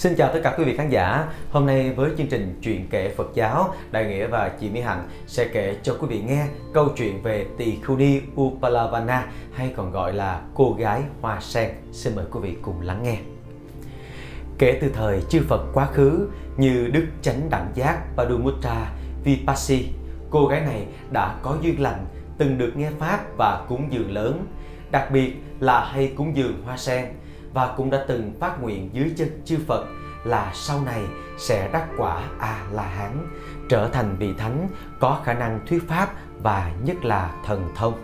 Xin chào tất cả quý vị khán giả. Hôm nay với chương trình Chuyện kể Phật giáo, Đại Nghĩa và chị Mỹ Hạnh sẽ kể cho quý vị nghe câu chuyện về Tỳ Khưu Ni Upalavana hay còn gọi là cô gái hoa sen. Xin mời quý vị cùng lắng nghe. Kể từ thời chư Phật quá khứ như Đức Chánh Đẳng Giác Padumutra Vipassi, cô gái này đã có duyên lành, từng được nghe Pháp và cúng dường lớn, đặc biệt là hay cúng dường hoa sen và cũng đã từng phát nguyện dưới chân chư Phật là sau này sẽ đắc quả A La Hán, trở thành vị thánh có khả năng thuyết pháp và nhất là thần thông.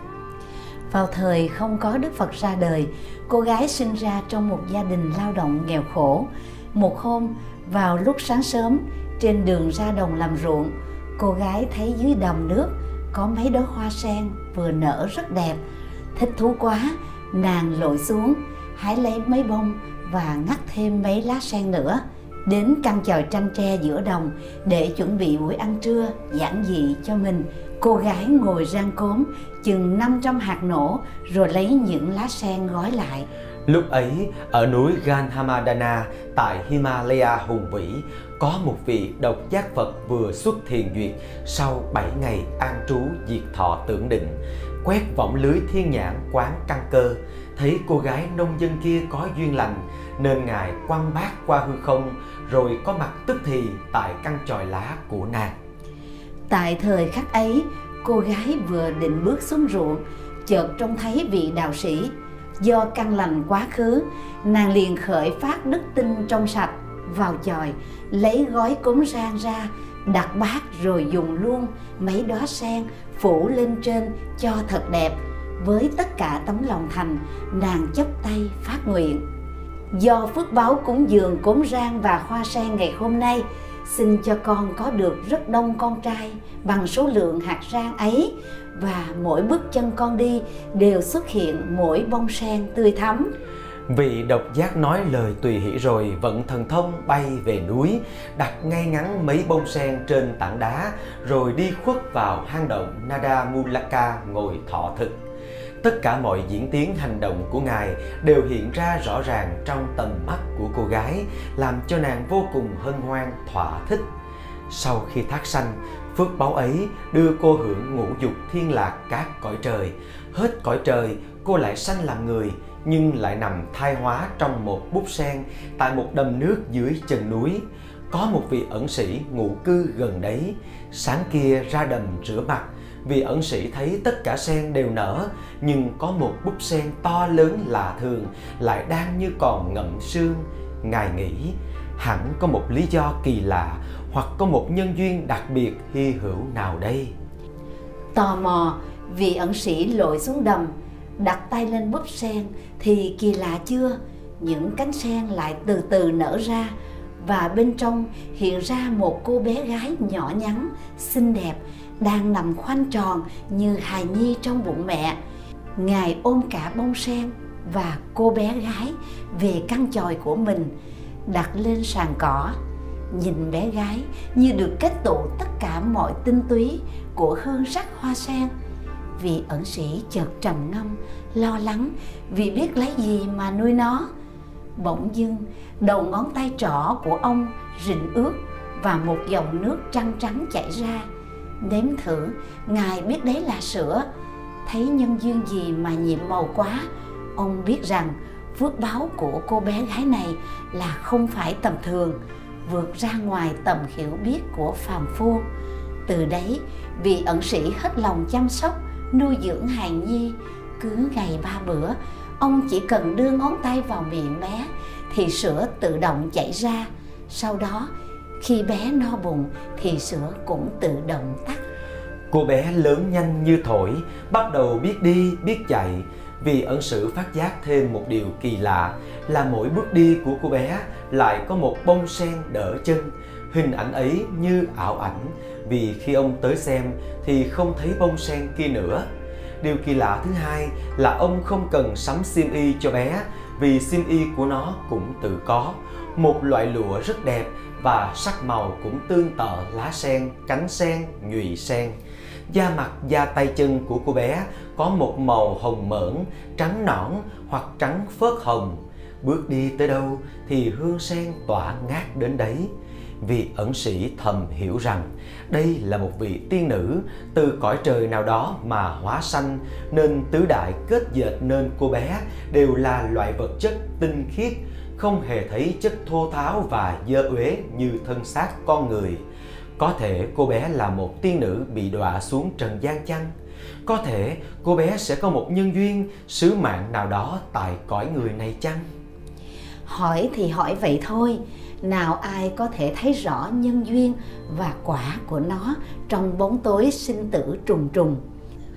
Vào thời không có Đức Phật ra đời, cô gái sinh ra trong một gia đình lao động nghèo khổ. Một hôm, vào lúc sáng sớm, trên đường ra đồng làm ruộng, cô gái thấy dưới đầm nước có mấy đóa hoa sen vừa nở rất đẹp. Thích thú quá, nàng lội xuống, hái lấy mấy bông và ngắt thêm mấy lá sen nữa đến căn chòi tranh tre giữa đồng để chuẩn bị buổi ăn trưa giản dị cho mình. Cô gái ngồi rang cốm chừng 500 hạt nổ rồi lấy những lá sen gói lại. Lúc ấy, ở núi Ganhamadana tại Himalaya hùng vĩ, có một vị độc giác Phật vừa xuất thiền duyệt sau 7 ngày an trú diệt thọ tưởng định, quét vọng lưới thiên nhãn quán căn cơ, thấy cô gái nông dân kia có duyên lành nên ngài quăng bát qua hư không rồi có mặt tức thì tại căn chòi lá của nàng. Tại thời khắc ấy, cô gái vừa định bước xuống ruộng, chợt trông thấy vị đạo sĩ. Do căn lành quá khứ, nàng liền khởi phát đức tin trong sạch vào chòi, lấy gói cúng rang ra, đặt bát rồi dùng luôn. Mấy đóa sen phủ lên trên cho thật đẹp. Với tất cả tấm lòng thành, nàng chấp tay phát nguyện. Do phước báo cúng dường cốm rang và hoa sen ngày hôm nay, xin cho con có được rất đông con trai bằng số lượng hạt rang ấy. Và mỗi bước chân con đi đều xuất hiện mỗi bông sen tươi thắm. Vị độc giác nói lời tùy hỷ rồi, vận thần thông bay về núi, Đặt ngay ngắn mấy bông sen trên tảng đá, Rồi đi khuất vào hang động Nada Mulaka ngồi thọ thực. Tất cả mọi diễn tiến hành động của ngài đều hiện ra rõ ràng trong tầm mắt của cô gái, làm cho nàng vô cùng hân hoan, thỏa thích. Sau khi thác sanh, phước báo ấy đưa cô hưởng ngũ dục thiên lạc các cõi trời. Hết cõi trời, cô lại sanh làm người nhưng lại nằm thai hóa trong một bút sen tại một đầm nước dưới chân núi. Có một vị ẩn sĩ ngụ cư gần đấy. Sáng kia ra đầm rửa mặt vị ẩn sĩ thấy tất cả sen đều nở, nhưng có một búp sen to lớn lạ thường lại đang như còn ngậm sương. Ngài nghĩ, hẳn có một lý do kỳ lạ hoặc có một nhân duyên đặc biệt hy hữu nào đây? Tò mò vị ẩn sĩ lội xuống đầm đặt tay lên búp sen thì kỳ lạ chưa? Những cánh sen lại từ từ nở ra và bên trong hiện ra một cô bé gái nhỏ nhắn, xinh đẹp, đang nằm khoanh tròn như hài nhi trong bụng mẹ. Ngài ôm cả bông sen và cô bé gái về căn chòi của mình, đặt lên sàn cỏ. Nhìn bé gái như được kết tụ tất cả mọi tinh túy của hương sắc hoa sen vị ẩn sĩ chợt trầm ngâm, lo lắng vì biết lấy gì mà nuôi nó. Bỗng dưng, đầu ngón tay trỏ của ông rịn ướt và một dòng nước trăng trắng chảy ra. Nếm thử, ngài biết đấy là sữa. Thấy nhân duyên gì mà nhiệm màu quá, ông biết rằng phước báo của cô bé gái này là không phải tầm thường, vượt ra ngoài tầm hiểu biết của phàm phu. Từ đấy, vị ẩn sĩ hết lòng chăm sóc nuôi dưỡng hài nhi, cứ ngày ba bữa, ông chỉ cần đưa ngón tay vào miệng bé, thì sữa tự động chảy ra. Sau đó, khi bé no bụng, thì sữa cũng tự động tắt. Cô bé lớn nhanh như thổi, bắt đầu biết đi, biết chạy. Vì ẩn sử phát giác thêm một điều kỳ lạ là mỗi bước đi của cô bé lại có một bông sen đỡ chân hình ảnh ấy như ảo ảnh vì khi ông tới xem thì không thấy bông sen kia nữa điều kỳ lạ thứ hai là ông không cần sắm xiêm y cho bé vì xiêm y của nó cũng tự có một loại lụa rất đẹp và sắc màu cũng tương tự lá sen, cánh sen, nhụy sen. Da mặt, da tay chân của cô bé có một màu hồng mởn, trắng nõn hoặc trắng phớt hồng. bước đi tới đâu thì hương sen tỏa ngát đến đấy vị ẩn sĩ thầm hiểu rằng đây là một vị tiên nữ từ cõi trời nào đó mà hóa sanh, nên tứ đại kết dệt nên cô bé đều là loại vật chất tinh khiết, không hề thấy chất thô tháo và dơ uế như thân xác con người. Có thể cô bé là một tiên nữ bị đọa xuống trần gian chăng? Có thể cô bé sẽ có một nhân duyên, sứ mạng nào đó tại cõi người này chăng? Hỏi thì hỏi vậy thôi nào ai có thể thấy rõ nhân duyên và quả của nó trong bóng tối sinh tử trùng trùng?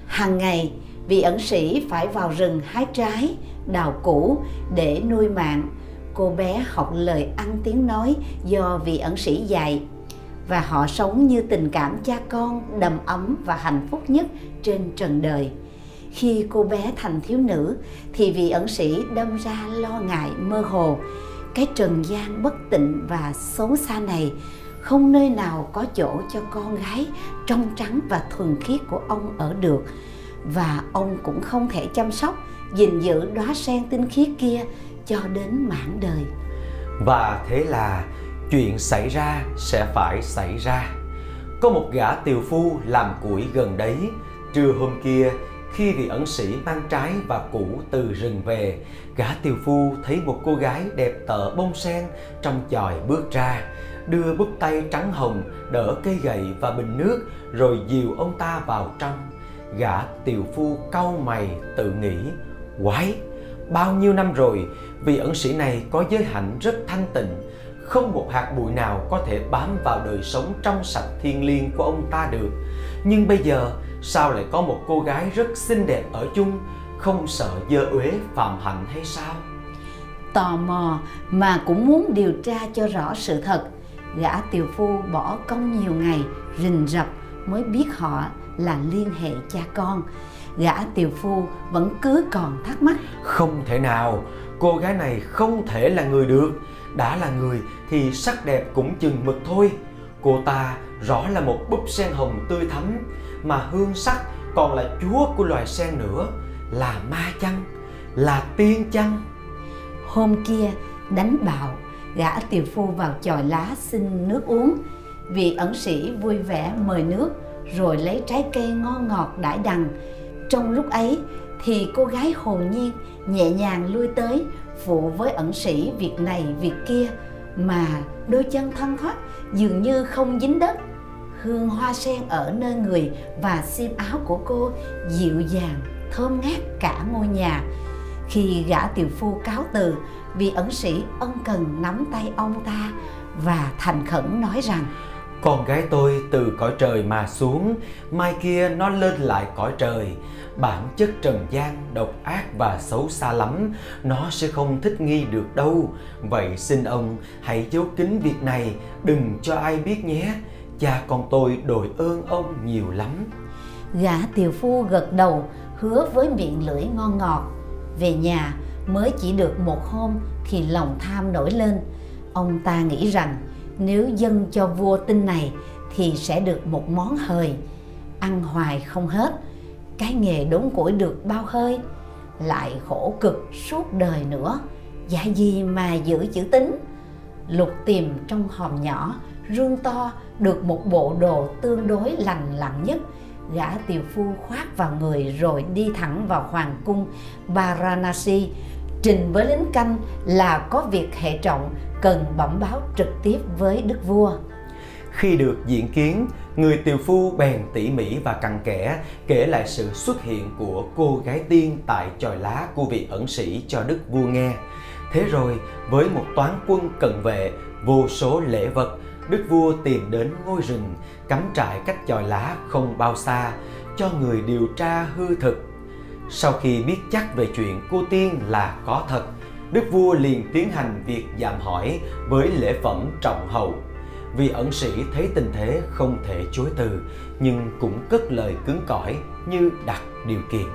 Hàng ngày, vị ẩn sĩ phải vào rừng hái trái, đào củ để nuôi mạng. Cô bé học lời ăn tiếng nói do vị ẩn sĩ dạy. Và họ sống như tình cảm cha con đầm ấm và hạnh phúc nhất trên trần đời. Khi cô bé thành thiếu nữ, thì vị ẩn sĩ đâm ra lo ngại mơ hồ cái trần gian bất tịnh và xấu xa này không nơi nào có chỗ cho con gái trong trắng và thuần khiết của ông ở được. Và ông cũng không thể chăm sóc, gìn giữ đóa sen tinh khiết kia cho đến mãn đời. Và thế là chuyện xảy ra sẽ phải xảy ra. Có một gã tiều phu làm củi gần đấy, trưa hôm kia khi vị ẩn sĩ mang trái và củ từ rừng về, gã tiều phu thấy một cô gái đẹp tợ bông sen trong chòi bước ra, đưa bút tay trắng hồng, đỡ cây gậy và bình nước, rồi dìu ông ta vào trong. Gã tiều phu cau mày, tự nghĩ, quái, bao nhiêu năm rồi, vị ẩn sĩ này có giới hạnh rất thanh tịnh. Không một hạt bụi nào có thể bám vào đời sống trong sạch thiêng liêng của ông ta được. Nhưng bây giờ sao lại có một cô gái rất xinh đẹp ở chung không sợ dơ uế phạm hạnh hay sao? Tò mò mà cũng muốn điều tra cho rõ sự thật. Gã tiều phu bỏ công nhiều ngày rình rập mới biết họ là liên hệ cha con. Gã tiều phu vẫn cứ còn thắc mắc. Không thể nào cô gái này không thể là người được. Đã là người thì sắc đẹp cũng chừng mực thôi. Cô ta rõ là một búp sen hồng tươi thắm mà hương sắc còn là chúa của loài sen nữa, là ma chăng? Là tiên chăng? Hôm kia, đánh bạo, gã tiều phu vào chòi lá xin nước uống. Vị ẩn sĩ vui vẻ mời nước, rồi lấy trái cây ngon ngọt đãi đằng. Trong lúc ấy, thì cô gái hồn nhiên nhẹ nhàng lui tới, phụ với ẩn sĩ việc này việc kia, mà đôi chân thân thoát dường như không dính đất hương hoa sen ở nơi người và xiêm áo của cô dịu dàng, thơm ngát cả ngôi nhà. Khi gã tiều phu cáo từ, vị ẩn sĩ ân cần nắm tay ông ta và thành khẩn nói rằng, con gái tôi từ cõi trời mà xuống, mai kia nó lên lại cõi trời. Bản chất trần gian, độc ác và xấu xa lắm, nó sẽ không thích nghi được đâu. Vậy xin ông hãy giấu kín việc này, đừng cho ai biết nhé cha con tôi đội ơn ông nhiều lắm. Gã tiều phu gật đầu, hứa với miệng lưỡi ngon ngọt. Về nhà, mới chỉ được một hôm thì lòng tham nổi lên. Ông ta nghĩ rằng, nếu dâng cho vua tin này thì sẽ được một món hời. Ăn hoài không hết, cái nghề đốn củi được bao hơi, lại khổ cực suốt đời nữa. Dạ gì mà giữ chữ tính lục tìm trong hòm nhỏ rương to được một bộ đồ tương đối lành lặn nhất. Gã tiều phu khoác vào người rồi đi thẳng vào hoàng cung Varanasi. Trình với lính canh là có việc hệ trọng, cần bẩm báo trực tiếp với đức vua. Khi được diện kiến, người tiều phu bèn tỉ mỉ và cặn kẽ kể lại sự xuất hiện của cô gái tiên tại chòi lá của vị ẩn sĩ cho đức vua nghe. Thế rồi, với một toán quân cận vệ, vô số lễ vật đức vua tìm đến ngôi rừng, cắm trại cách chòi lá không bao xa, cho người điều tra hư thực. Sau khi biết chắc về chuyện cô tiên là có thật, đức vua liền tiến hành việc giảm hỏi với lễ phẩm trọng hậu vì ẩn sĩ thấy tình thế không thể chối từ, nhưng cũng cất lời cứng cỏi như đặt điều kiện.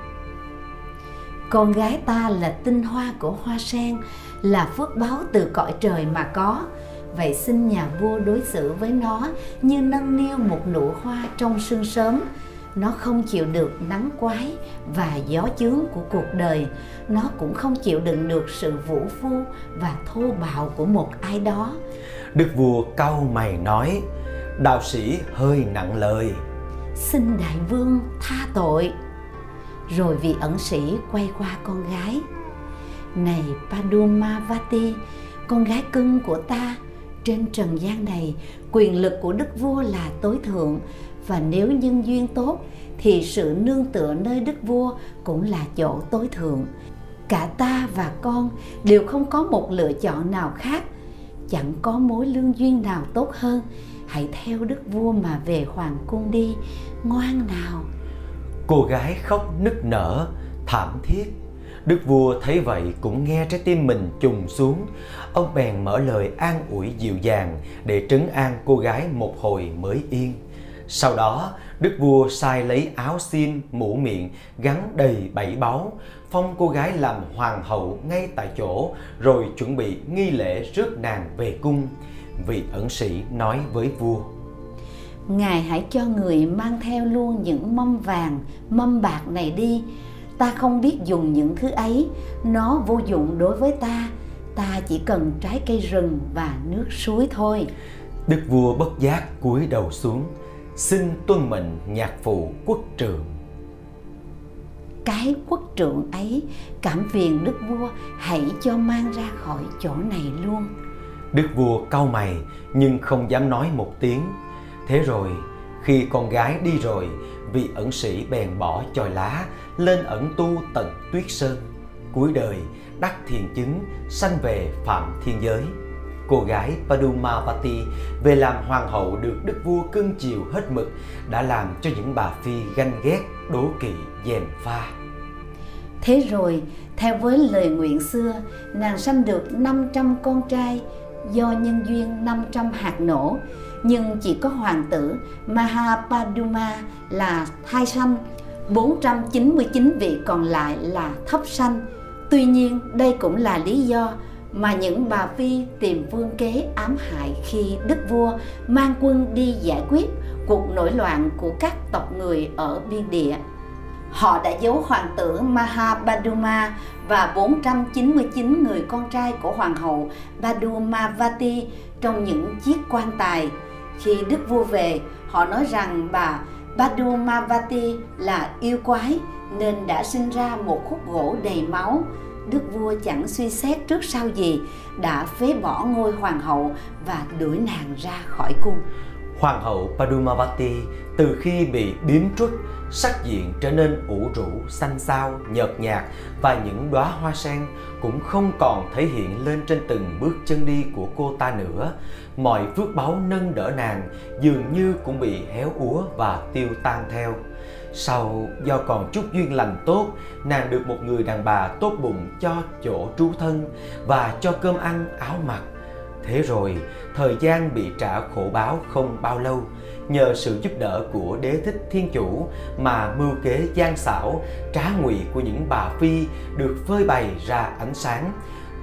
Con gái ta là tinh hoa của hoa sen, là phước báo từ cõi trời mà có vậy xin nhà vua đối xử với nó như nâng niu một nụ hoa trong sương sớm. Nó không chịu được nắng quái và gió chướng của cuộc đời. Nó cũng không chịu đựng được sự vũ phu và thô bạo của một ai đó. Đức vua cau mày nói đạo sĩ hơi nặng lời. Xin đại vương tha tội. Rồi vị ẩn sĩ quay qua con gái. Này padumavati con gái cưng của ta trên trần gian này, quyền lực của đức vua là tối thượng. Và nếu nhân duyên tốt, thì sự nương tựa nơi đức vua cũng là chỗ tối thượng. Cả ta và con đều không có một lựa chọn nào khác. Chẳng có mối lương duyên nào tốt hơn. Hãy theo đức vua mà về hoàng cung đi, ngoan nào. Cô gái khóc nức nở, thảm thiết đức vua thấy vậy cũng nghe trái tim mình trùng xuống. Ông bèn mở lời an ủi dịu dàng để trấn an cô gái một hồi mới yên. Sau đó, đức vua sai lấy áo xiêm mũ miệng, gắn đầy bảy báu, phong cô gái làm hoàng hậu ngay tại chỗ, rồi chuẩn bị nghi lễ rước nàng về cung. Vị ẩn sĩ nói với vua, ngài hãy cho người mang theo luôn những mâm vàng, mâm bạc này đi ta không biết dùng những thứ ấy. Nó vô dụng đối với ta. Ta chỉ cần trái cây rừng và nước suối thôi. Đức vua bất giác cúi đầu xuống. Xin tuân mệnh nhạc phụ quốc trượng cái quốc trượng ấy cảm phiền đức vua hãy cho mang ra khỏi chỗ này luôn. Đức vua cau mày nhưng không dám nói một tiếng. Thế rồi khi con gái đi rồi vị ẩn sĩ bèn bỏ chòi lá lên ẩn tu tận tuyết sơn. Cuối đời đắc thiền chứng sanh về phạm thiên giới. Cô gái Padumavati về làm hoàng hậu được đức vua cưng chiều hết mực đã làm cho những bà phi ganh ghét đố kỵ dèm pha. Thế rồi, theo với lời nguyện xưa, nàng sanh được 500 con trai do nhân duyên 500 hạt nổ, nhưng chỉ có hoàng tử Mahapaduma là thai sanh, 499 vị còn lại là thấp sanh. Tuy nhiên, đây cũng là lý do mà những bà phi tìm vương kế ám hại khi đức vua mang quân đi giải quyết cuộc nổi loạn của các tộc người ở biên địa. Họ đã giấu hoàng tử Mahabaduma và 499 người con trai của hoàng hậu Badumavati trong những chiếc quan tài. Khi đức vua về, họ nói rằng bà Badumavati là yêu quái nên đã sinh ra một khúc gỗ đầy máu. Đức vua chẳng suy xét trước sau gì, đã phế bỏ ngôi hoàng hậu và đuổi nàng ra khỏi cung. Hoàng hậu Padumavati từ khi bị biếm trút, sắc diện trở nên ủ rũ, xanh xao, nhợt nhạt và những đóa hoa sen cũng không còn thể hiện lên trên từng bước chân đi của cô ta nữa. Mọi phước báu nâng đỡ nàng dường như cũng bị héo úa và tiêu tan theo. Sau do còn chút duyên lành tốt, nàng được một người đàn bà tốt bụng cho chỗ trú thân và cho cơm ăn áo mặc. Thế rồi, thời gian bị trả khổ báo không bao lâu, nhờ sự giúp đỡ của đế thích thiên chủ mà mưu kế gian xảo, trá ngụy của những bà phi được phơi bày ra ánh sáng.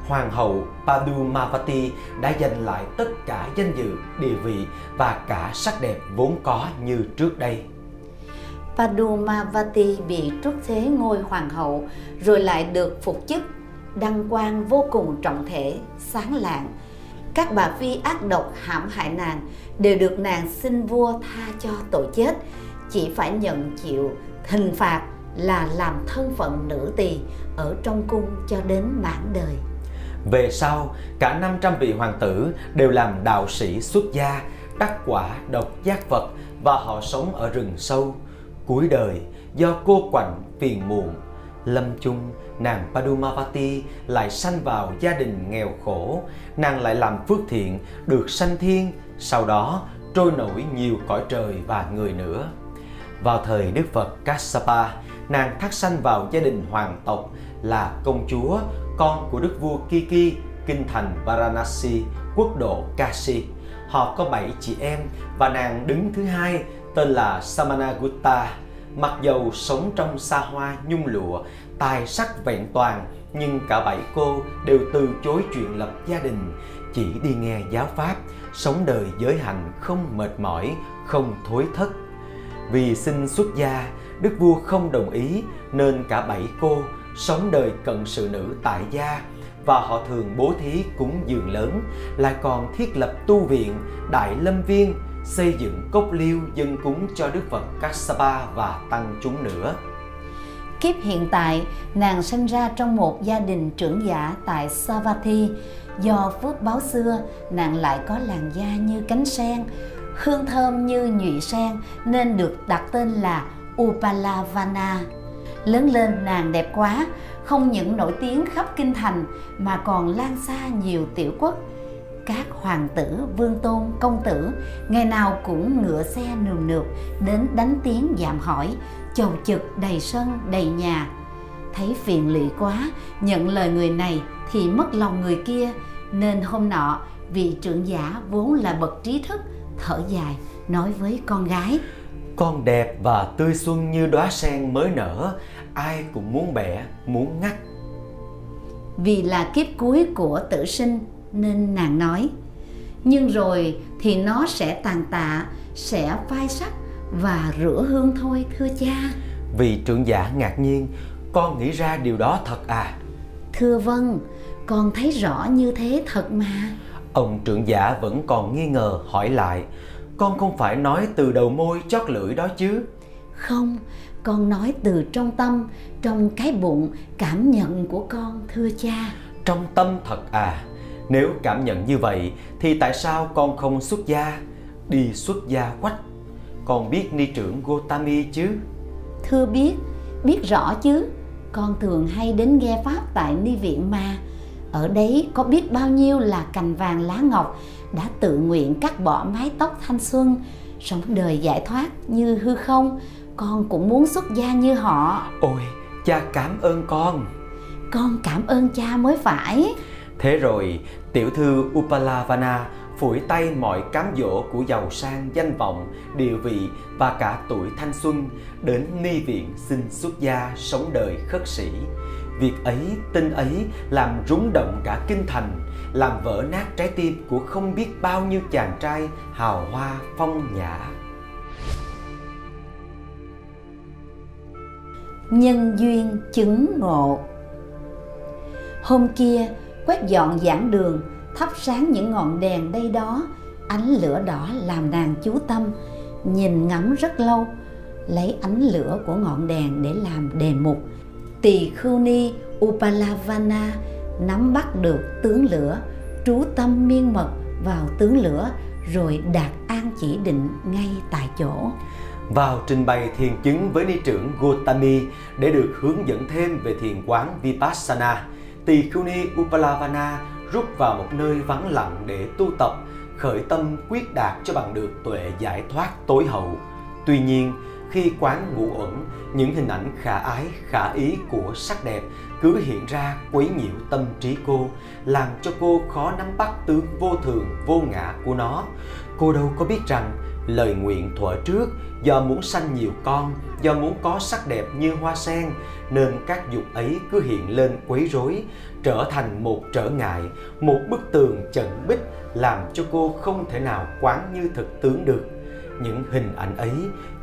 Hoàng hậu Padumavati đã giành lại tất cả danh dự, địa vị và cả sắc đẹp vốn có như trước đây. Padumavati bị truất thế ngôi hoàng hậu rồi lại được phục chức đăng quang vô cùng trọng thể sáng lạng các bà phi ác độc, hãm hại nàng đều được nàng xin vua tha cho tội chết. Chỉ phải nhận chịu hình phạt là làm thân phận nữ tỳ ở trong cung cho đến mãn đời. Về sau, cả 500 vị hoàng tử đều làm đạo sĩ xuất gia, đắc quả độc giác Phật và họ sống ở rừng sâu. Cuối đời, do cô quạnh phiền muộn lâm chung, nàng Padumavati lại sanh vào gia đình nghèo khổ. Nàng lại làm phước thiện, được sanh thiên, sau đó trôi nổi nhiều cõi trời và người nữa. Vào thời Đức Phật Kassapa, nàng thắt sanh vào gia đình hoàng tộc là công chúa, con của đức vua Kiki, kinh thành Varanasi, quốc độ Kashi. Họ có bảy chị em và nàng đứng thứ hai, tên là Samanagutta mặc dầu sống trong xa hoa nhung lụa tài sắc vẹn toàn nhưng cả bảy cô đều từ chối chuyện lập gia đình. Chỉ đi nghe giáo pháp sống đời giới hạnh không mệt mỏi không thối thất. Vì xin xuất gia, đức vua không đồng ý nên cả bảy cô sống đời cận sự nữ tại gia. Và họ thường bố thí cúng dường lớn, lại còn thiết lập tu viện, đại lâm viên, xây dựng cốc liêu dân cúng cho Đức Phật Kassapa và tăng chúng nữa. Kiếp hiện tại, nàng sinh ra trong một gia đình trưởng giả tại Savatthi. Do phước báo xưa, nàng lại có làn da như cánh sen, hương thơm như nhụy sen nên được đặt tên là Upalavana. Lớn lên nàng đẹp quá, không những nổi tiếng khắp kinh thành mà còn lan xa nhiều tiểu quốc. Các hoàng tử, vương tôn, công tử. Ngày nào cũng ngựa xe nườm nượp đến đánh tiếng giảm hỏi, chầu trực đầy sân đầy nhà. Thấy phiền lụy quá, nhận lời người này thì mất lòng người kia, nên hôm nọ vị trưởng giả vốn là bậc trí thức thở dài nói với con gái. Con đẹp và tươi xuân như đóa sen mới nở ai cũng muốn bẻ muốn ngắt. Vì là kiếp cuối của tử sinh nên nàng nói nhưng rồi thì nó sẽ tàn tạ sẽ phai sắc và rửa hương thôi thưa cha. Vì trưởng giả ngạc nhiên con nghĩ ra điều đó thật à? Thưa vâng con thấy rõ như thế thật mà. Ông trưởng giả vẫn còn nghi ngờ hỏi lại con không phải nói từ đầu môi chót lưỡi đó chứ? Không con nói từ trong tâm trong cái bụng cảm nhận của con thưa cha. Trong tâm thật à nếu cảm nhận như vậy thì tại sao con không xuất gia? Đi xuất gia quách. Con biết ni trưởng gotami chứ? Thưa biết biết rõ chứ. Con thường hay đến nghe pháp tại ni viện mà. Ở đấy có biết bao nhiêu là cành vàng lá ngọc đã tự nguyện cắt bỏ mái tóc thanh xuân sống đời giải thoát như hư không? Con cũng muốn xuất gia như họ. Ôi cha cảm ơn con. Con cảm ơn cha mới phải thế rồi, tiểu thư upalavana phủi tay mọi cám dỗ của giàu sang, danh vọng, địa vị và cả tuổi thanh xuân đến ni viện xin xuất gia sống đời khất sĩ. Việc ấy, tin ấy làm rúng động cả kinh thành, làm vỡ nát trái tim của không biết bao nhiêu chàng trai hào hoa phong nhã. Nhân duyên chứng ngộ. Hôm kia quét dọn giảng đường, thắp sáng những ngọn đèn đây đó. Ánh lửa đỏ làm nàng chú tâm, nhìn ngắm rất lâu, lấy ánh lửa của ngọn đèn để làm đề mục. Tỳ khưu ni upalavana nắm bắt được tướng lửa, trú tâm miên mật vào tướng lửa, rồi đạt an chỉ định ngay tại chỗ. Vào trình bày thiền chứng với ni trưởng Gotami để được hướng dẫn thêm về thiền quán Vipassana. Tỳ Khuni Upalavana rút vào một nơi vắng lặng để tu tập, khởi tâm quyết đạt cho bằng được tuệ giải thoát tối hậu. Tuy nhiên, khi quán ngủ ẩn, những hình ảnh khả ái, khả ý của sắc đẹp cứ hiện ra quấy nhiễu tâm trí cô, làm cho cô khó nắm bắt tướng vô thường, vô ngã của nó. Cô đâu có biết rằng lời nguyện thuở trước do muốn sanh nhiều con, do muốn có sắc đẹp như hoa sen, nên các dục ấy cứ hiện lên quấy rối, trở thành một trở ngại, một bức tường trận bích làm cho cô không thể nào quán như thực tướng được. Những hình ảnh ấy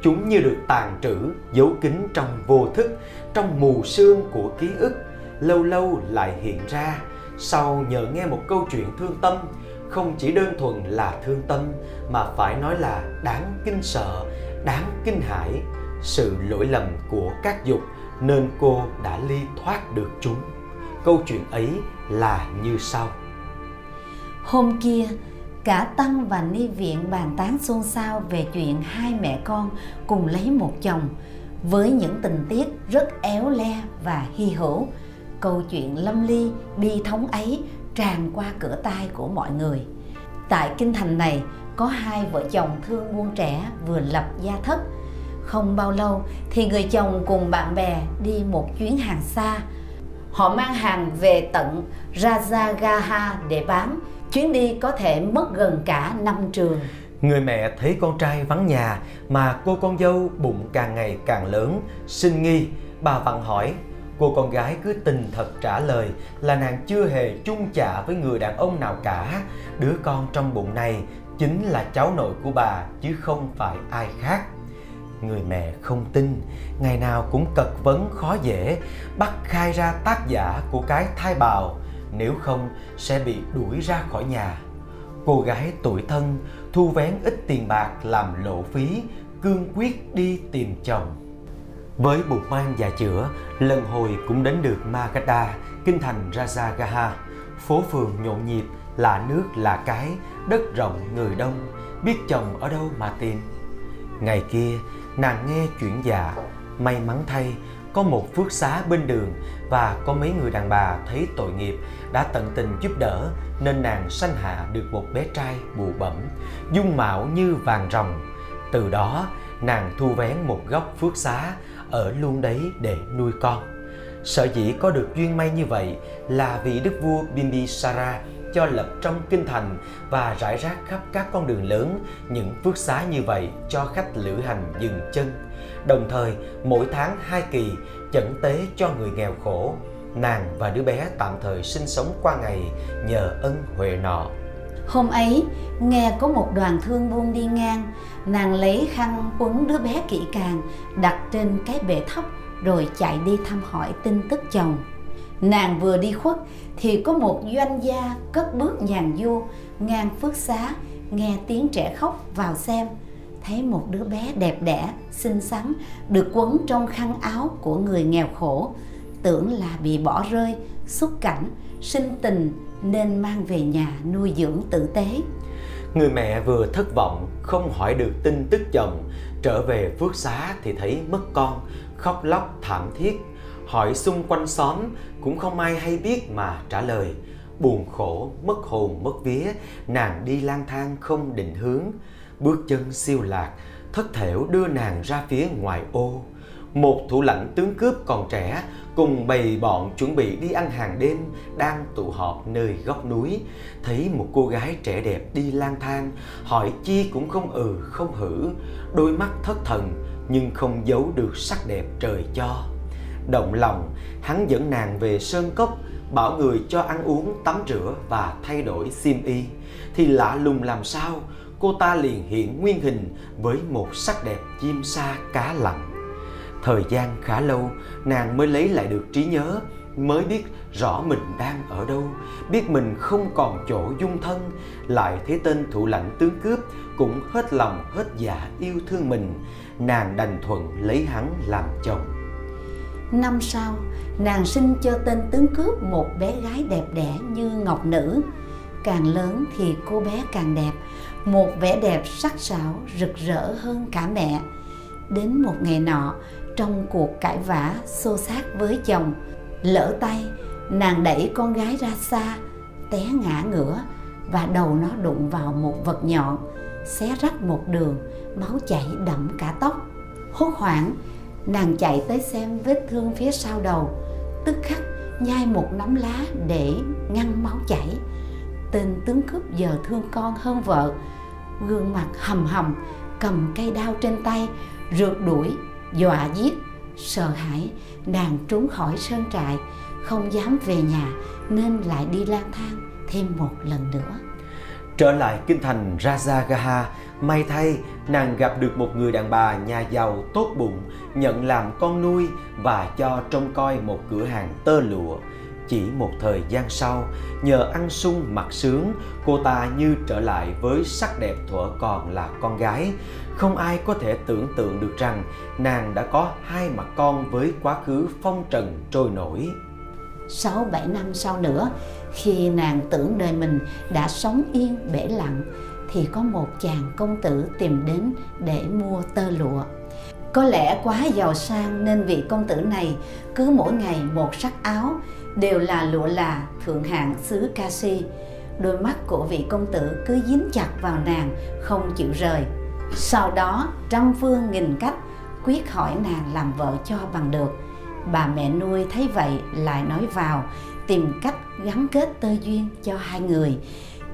chúng như được tàn trữ giấu kín trong vô thức trong mù sương của ký ức lâu lâu lại hiện ra. Sau nhờ nghe một câu chuyện thương tâm không chỉ đơn thuần là thương tâm mà phải nói là đáng kinh sợ đáng kinh hãi. Sự lỗi lầm của các dục nên cô đã ly thoát được chúng. Câu chuyện ấy là như sau. Hôm kia Cả Tăng và Ni Viện bàn tán xôn xao về chuyện hai mẹ con cùng lấy một chồng với những tình tiết rất éo le và hy hữu. Câu chuyện lâm ly, bi thống ấy tràn qua cửa tai của mọi người. Tại kinh thành này có hai vợ chồng thương buôn trẻ vừa lập gia thất. Không bao lâu thì người chồng cùng bạn bè đi một chuyến hàng xa. Họ mang hàng về tận Rajagaha để bán chuyến đi có thể mất gần cả năm trường Người mẹ thấy con trai vắng nhà mà cô con dâu bụng càng ngày càng lớn, sinh nghi. Bà vặn hỏi, cô con gái cứ tình thật trả lời là nàng chưa hề chung chạ với người đàn ông nào cả. Đứa con trong bụng này chính là cháu nội của bà chứ không phải ai khác. Người mẹ không tin, ngày nào cũng cật vấn khó dễ, bắt khai ra tác giả của cái thai bào, nếu không sẽ bị đuổi ra khỏi nhà. Cô gái tuổi thân thu vén ít tiền bạc làm lộ phí, cương quyết đi tìm chồng. Với bụng mang và chữa, lần hồi cũng đến được Magadha, kinh thành Rajagaha. Phố phường nhộn nhịp, là nước là cái, đất rộng người đông, biết chồng ở đâu mà tìm. Ngày kia, nàng nghe chuyện già may mắn thay, có một phước xá bên đường và có mấy người đàn bà thấy tội nghiệp đã tận tình giúp đỡ nên nàng sanh hạ được một bé trai bụ bẩm, dung mạo như vàng rồng. Từ đó, nàng thu vén một góc phước xá ở luôn đấy để nuôi con. Sở dĩ có được duyên may như vậy là vì đức vua Bimbisara cho lập trong kinh thành và rải rác khắp các con đường lớn những phước xá như vậy cho khách lữ hành dừng chân. Đồng thời, mỗi tháng hai kỳ chẩn tế cho người nghèo khổ. Nàng và đứa bé tạm thời sinh sống qua ngày nhờ ân huệ nọ. Hôm ấy, nghe có một đoàn thương buôn đi ngang, nàng lấy khăn quấn đứa bé kỹ càng, đặt trên cái bệ thấp rồi chạy đi thăm hỏi tin tức chồng. Nàng vừa đi khuất thì có một doanh gia cất bước nhàn du ngang phước xá, nghe tiếng trẻ khóc vào xem. Thấy một đứa bé đẹp đẽ, xinh xắn được quấn trong khăn áo của người nghèo khổ, tưởng là bị bỏ rơi, xúc cảnh, sinh tình nên mang về nhà nuôi dưỡng tử tế. Người mẹ vừa thất vọng, không hỏi được tin tức chồng, trở về phước xá thì thấy mất con, khóc lóc thảm thiết. Hỏi xung quanh xóm cũng không ai hay biết mà trả lời. Buồn khổ, mất hồn, mất vía, nàng đi lang thang không định hướng. Bước chân siêu lạc, thất thểu đưa nàng ra phía ngoài ô. Một thủ lãnh tướng cướp còn trẻ cùng bầy bọn chuẩn bị đi ăn hàng đêm, đang tụ họp nơi góc núi. Thấy một cô gái trẻ đẹp đi lang thang, hỏi chi cũng không ừ không hử. Đôi mắt thất thần, nhưng không giấu được sắc đẹp trời cho. Động lòng, hắn dẫn nàng về sơn cốc, bảo người cho ăn uống, tắm rửa và thay đổi xiêm y. Thì lạ lùng làm sao, cô ta liền hiện nguyên hình với một sắc đẹp chim sa cá lặng Thời gian khá lâu, nàng mới lấy lại được trí nhớ, mới biết rõ mình đang ở đâu, biết mình không còn chỗ dung thân, lại thấy tên thủ lãnh tướng cướp cũng hết lòng hết dạ yêu thương mình, nàng đành thuận lấy hắn làm chồng. Năm sau, nàng sinh cho tên tướng cướp một bé gái đẹp đẽ như ngọc nữ. Càng lớn thì cô bé càng đẹp, một vẻ đẹp sắc sảo rực rỡ hơn cả mẹ. Đến một ngày nọ, trong cuộc cãi vã xô xát với chồng. Lỡ tay, nàng đẩy con gái ra xa, té ngã ngửa và đầu nó đụng vào một vật nhọn, xé rách một đường, máu chảy đậm cả tóc. Hốt hoảng, nàng chạy tới xem vết thương phía sau đầu, tức khắc nhai một nắm lá để ngăn máu chảy. Tên tướng cướp giờ thương con hơn vợ, gương mặt hầm hầm, cầm cây đao trên tay, rượt đuổi dọa giết, sợ hãi nàng trốn khỏi sơn trại, không dám về nhà nên lại đi lang thang thêm một lần nữa. Trở lại kinh thành Rajagaha, may thay nàng gặp được một người đàn bà nhà giàu tốt bụng, nhận làm con nuôi và cho trông coi một cửa hàng tơ lụa chỉ một thời gian sau nhờ ăn sung mặc sướng cô ta như trở lại với sắc đẹp thuở còn là con gái không ai có thể tưởng tượng được rằng nàng đã có hai mặt con với quá khứ phong trần trôi nổi. Sáu bảy năm sau nữa, khi nàng tưởng đời mình đã sống yên bể lặng, thì có một chàng công tử tìm đến để mua tơ lụa. Có lẽ quá giàu sang nên vị công tử này cứ mỗi ngày một sắc áo đều là lụa là thượng hạng xứ Kasi. Đôi mắt của vị công tử cứ dính chặt vào nàng, không chịu rời. Sau đó trăm phương nghìn cách quyết hỏi nàng làm vợ cho bằng được. Bà mẹ nuôi thấy vậy lại nói vào tìm cách gắn kết tơ duyên cho hai người.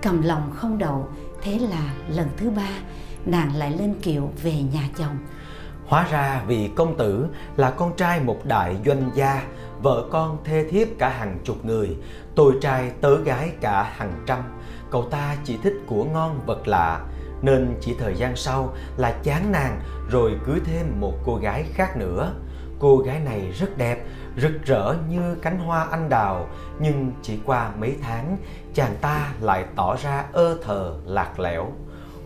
Cầm lòng không đậu thế là lần thứ ba nàng lại lên kiệu về nhà chồng. Hóa ra vì công tử là con trai một đại doanh gia vợ con thê thiếp cả hàng chục người tôi trai tớ gái cả hàng trăm cậu ta chỉ thích của ngon vật lạ nên chỉ thời gian sau là chán nàng rồi cưới thêm một cô gái khác nữa. Cô gái này rất đẹp, rực rỡ như cánh hoa anh đào, nhưng chỉ qua mấy tháng, chàng ta lại tỏ ra ơ thờ lạc lẽo.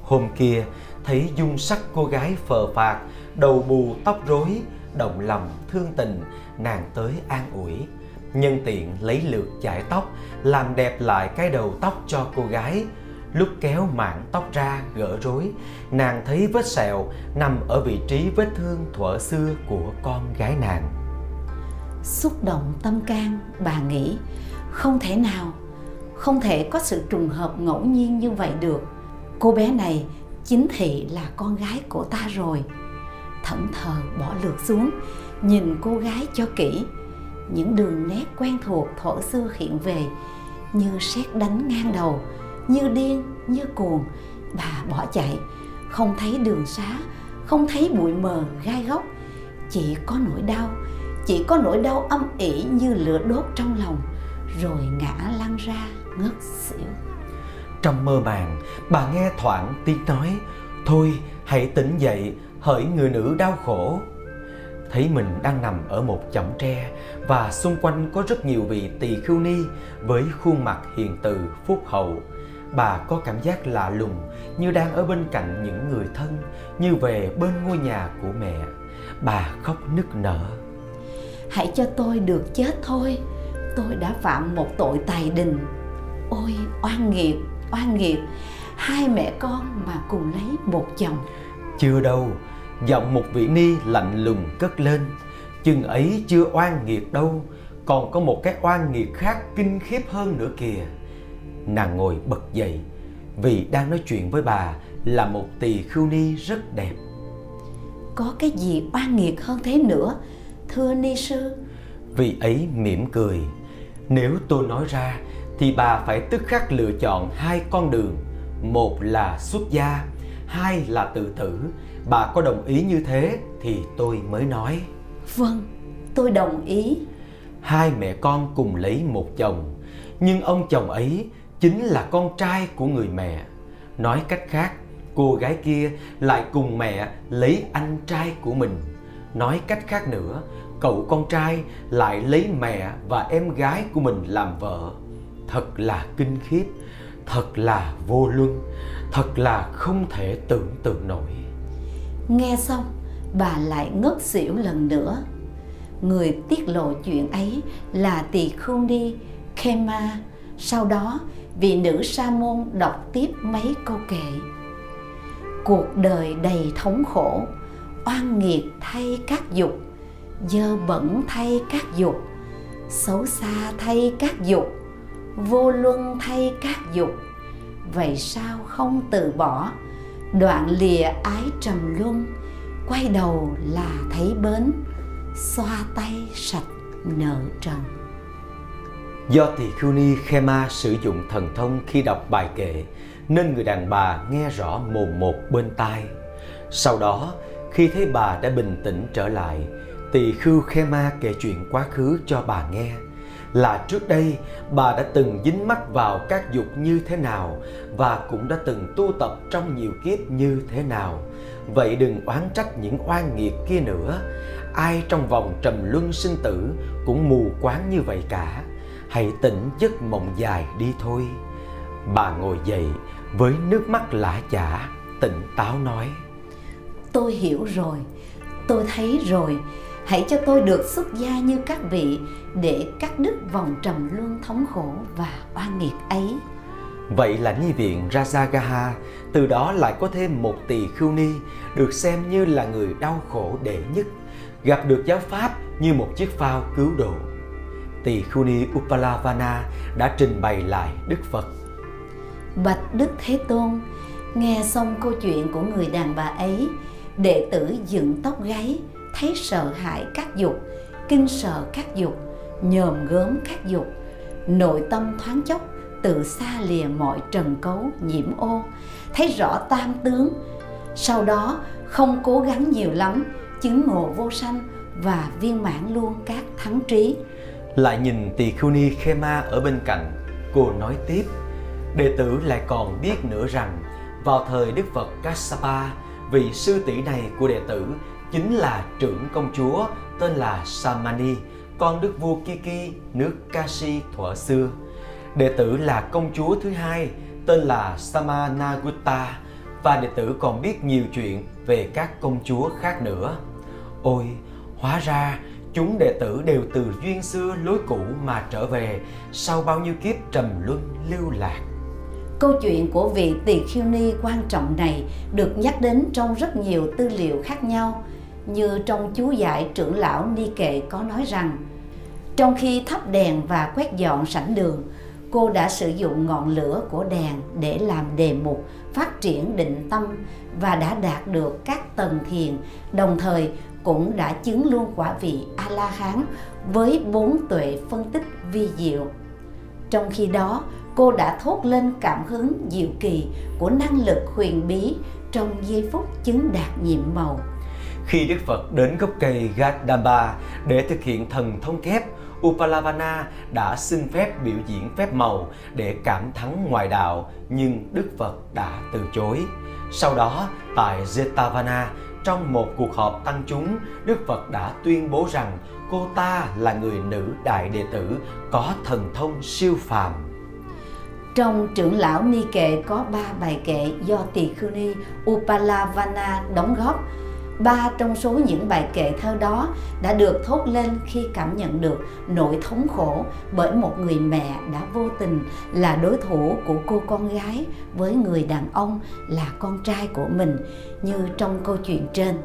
Hôm kia, thấy dung sắc cô gái phờ phạc, đầu bù tóc rối, động lòng thương tình, nàng tới an ủi. Nhân tiện lấy lượt chải tóc, làm đẹp lại cái đầu tóc cho cô gái. Lúc kéo mảng tóc ra gỡ rối, nàng thấy vết sẹo nằm ở vị trí vết thương thuở xưa của con gái nàng. Xúc động tâm can, bà nghĩ không thể nào, không thể có sự trùng hợp ngẫu nhiên như vậy được. Cô bé này chính thị là con gái của ta rồi. Thẫn thờ bỏ lượt xuống, nhìn cô gái cho kỹ. Những đường nét quen thuộc thổ xưa hiện về như sét đánh ngang đầu, như điên, như cuồng. Bà bỏ chạy, không thấy đường xá, không thấy bụi mờ gai góc, chỉ có nỗi đau, chỉ có nỗi đau âm ỉ như lửa đốt trong lòng, rồi ngã lăn ra ngất xỉu. Trong mơ màng, bà nghe thoảng tiếng nói, Thôi hãy tỉnh dậy, hỡi người nữ đau khổ. Thấy mình đang nằm ở một chõng tre và xung quanh có rất nhiều vị tỳ khưu ni với khuôn mặt hiền từ, phúc hậu. Bà có cảm giác lạ lùng như đang ở bên cạnh những người thân, như về bên ngôi nhà của mẹ. Bà khóc nức nở. Hãy cho tôi được chết thôi, tôi đã phạm một tội tài đình. Ôi oan nghiệt, oan nghiệt, hai mẹ con mà cùng lấy một chồng. Chưa đâu, giọng một vị ni lạnh lùng cất lên. Chừng ấy chưa oan nghiệt đâu, còn có một cái oan nghiệt khác kinh khiếp hơn nữa kìa. Nàng ngồi bật dậy, vì đang nói chuyện với bà là một tỳ khưu ni rất đẹp. Có cái gì oan nghiệt hơn thế nữa, thưa ni sư? Vị ấy mỉm cười. Nếu tôi nói ra thì bà phải tức khắc lựa chọn hai con đường. Một là xuất gia, hai là tự tử. Bà có đồng ý như thế thì tôi mới nói. Vâng, tôi đồng ý. Hai mẹ con cùng lấy một chồng, nhưng ông chồng ấy chính là con trai của người mẹ. Nói cách khác, cô gái kia lại cùng mẹ lấy anh trai của mình. Nói cách khác nữa, cậu con trai lại lấy mẹ và em gái của mình làm vợ. Thật là kinh khiếp, thật là vô luân, thật là không thể tưởng tượng nổi. Nghe xong, bà lại ngất xỉu lần nữa. Người tiết lộ chuyện ấy là tỳ khương đi Khema. Sau đó, vị nữ sa môn đọc tiếp mấy câu kệ. Cuộc đời đầy thống khổ, oan nghiệt thay các dục, dơ bẩn thay các dục, xấu xa thay các dục, vô luân thay các dục. Vậy sao không từ bỏ, đoạn lìa ái trầm luân, quay đầu là thấy bến, xoa tay sạch nợ trần. Do tỳ khưu ni Khema sử dụng thần thông khi đọc bài kệ nên người đàn bà nghe rõ mồm một bên tai. Sau đó, khi thấy bà đã bình tĩnh trở lại, tỳ khưu Khema kể chuyện quá khứ cho bà nghe là trước đây bà đã từng dính mắc vào các dục như thế nào và cũng đã từng tu tập trong nhiều kiếp như thế nào. Vậy đừng oán trách những oan nghiệt kia nữa. Ai trong vòng trầm luân sinh tử cũng mù quáng như vậy cả. Hãy tỉnh giấc mộng dài đi thôi. Bà ngồi dậy với nước mắt lã chả, tỉnh táo nói. Tôi hiểu rồi, tôi thấy rồi, hãy cho tôi được xuất gia như các vị để cắt đứt vòng trầm luân thống khổ và oan nghiệt ấy. Vậy là Nhi viện Rajagaha từ đó lại có thêm một tỳ khưu ni được xem như là người đau khổ đệ nhất, gặp được giáo pháp như một chiếc phao cứu độ. Tỳ khưu ni Upalavana đã trình bày lại Đức Phật. Bạch Đức Thế Tôn, nghe xong câu chuyện của người đàn bà ấy, đệ tử dựng tóc gáy, thấy sợ hãi các dục, kinh sợ các dục, nhòm gớm các dục, nội tâm thoáng chốc từ xa lìa mọi trần cấu nhiễm ô, thấy rõ tam tướng, sau đó không cố gắng nhiều lắm, chứng ngộ vô sanh và viên mãn luôn các thắng trí. Lại nhìn tỳ khưu ni Khema ở bên cạnh, cô nói tiếp, đệ tử lại còn biết nữa rằng Vào thời Đức Phật Kassapa, vị sư tỷ này của đệ tử chính là trưởng công chúa tên là Samani, con đức vua Kiki nước Kashi thuở xưa. Đệ tử là công chúa thứ hai tên là Samanagutta và đệ tử còn biết nhiều chuyện về các công chúa khác nữa. Ôi, hóa ra chúng đệ tử đều từ duyên xưa lối cũ mà trở về sau bao nhiêu kiếp trầm luân lưu lạc. Câu chuyện của vị tỳ khiêu ni quan trọng này được nhắc đến trong rất nhiều tư liệu khác nhau, như trong chú giải trưởng lão Ni Kệ có nói rằng, trong khi thắp đèn và quét dọn sảnh đường, cô đã sử dụng ngọn lửa của đèn để làm đề mục phát triển định tâm và đã đạt được các tầng thiền, đồng thời cũng đã chứng luôn quả vị A-la-hán với bốn tuệ phân tích vi diệu. Trong khi đó, cô đã thốt lên cảm hứng diệu kỳ của năng lực huyền bí trong giây phút chứng đạt nhiệm màu. Khi Đức Phật đến gốc cây Gadamba để thực hiện thần thông kép, Upalavana đã xin phép biểu diễn phép màu để cảm thắng ngoại đạo nhưng Đức Phật đã từ chối. Sau đó, tại Jetavana, trong một cuộc họp tăng chúng, Đức Phật đã tuyên bố rằng cô ta là người nữ đại đệ tử có thần thông siêu phàm. Trong trưởng lão Ni Kệ có ba bài kệ do Tỳ Khưu Ni Upalavana đóng góp Ba trong số những bài kệ thơ đó đã được thốt lên khi cảm nhận được nỗi thống khổ bởi một người mẹ đã vô tình là đối thủ của cô con gái với người đàn ông là con trai của mình như trong câu chuyện trên.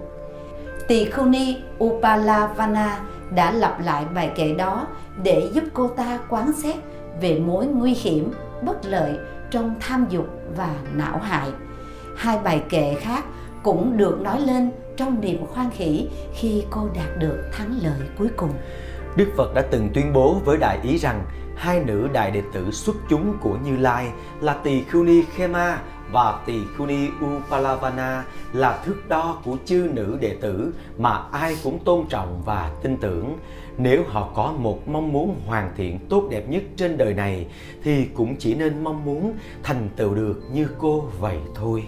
Tỳ Khưu Ni Upalavana đã lặp lại bài kệ đó để giúp cô ta quán xét về mối nguy hiểm, bất lợi trong tham dục và não hại. Hai bài kệ khác cũng được nói lên trong niềm khoan hỷ khi cô đạt được thắng lợi cuối cùng. Đức Phật đã từng tuyên bố với đại ý rằng hai nữ đại đệ tử xuất chúng của Như Lai là Tỳ Khưu Ni Khema và Tỳ Khưu Ni Upalavana là thước đo của chư nữ đệ tử mà ai cũng tôn trọng và tin tưởng. Nếu họ có một mong muốn hoàn thiện tốt đẹp nhất trên đời này thì cũng chỉ nên mong muốn thành tựu được như cô vậy thôi.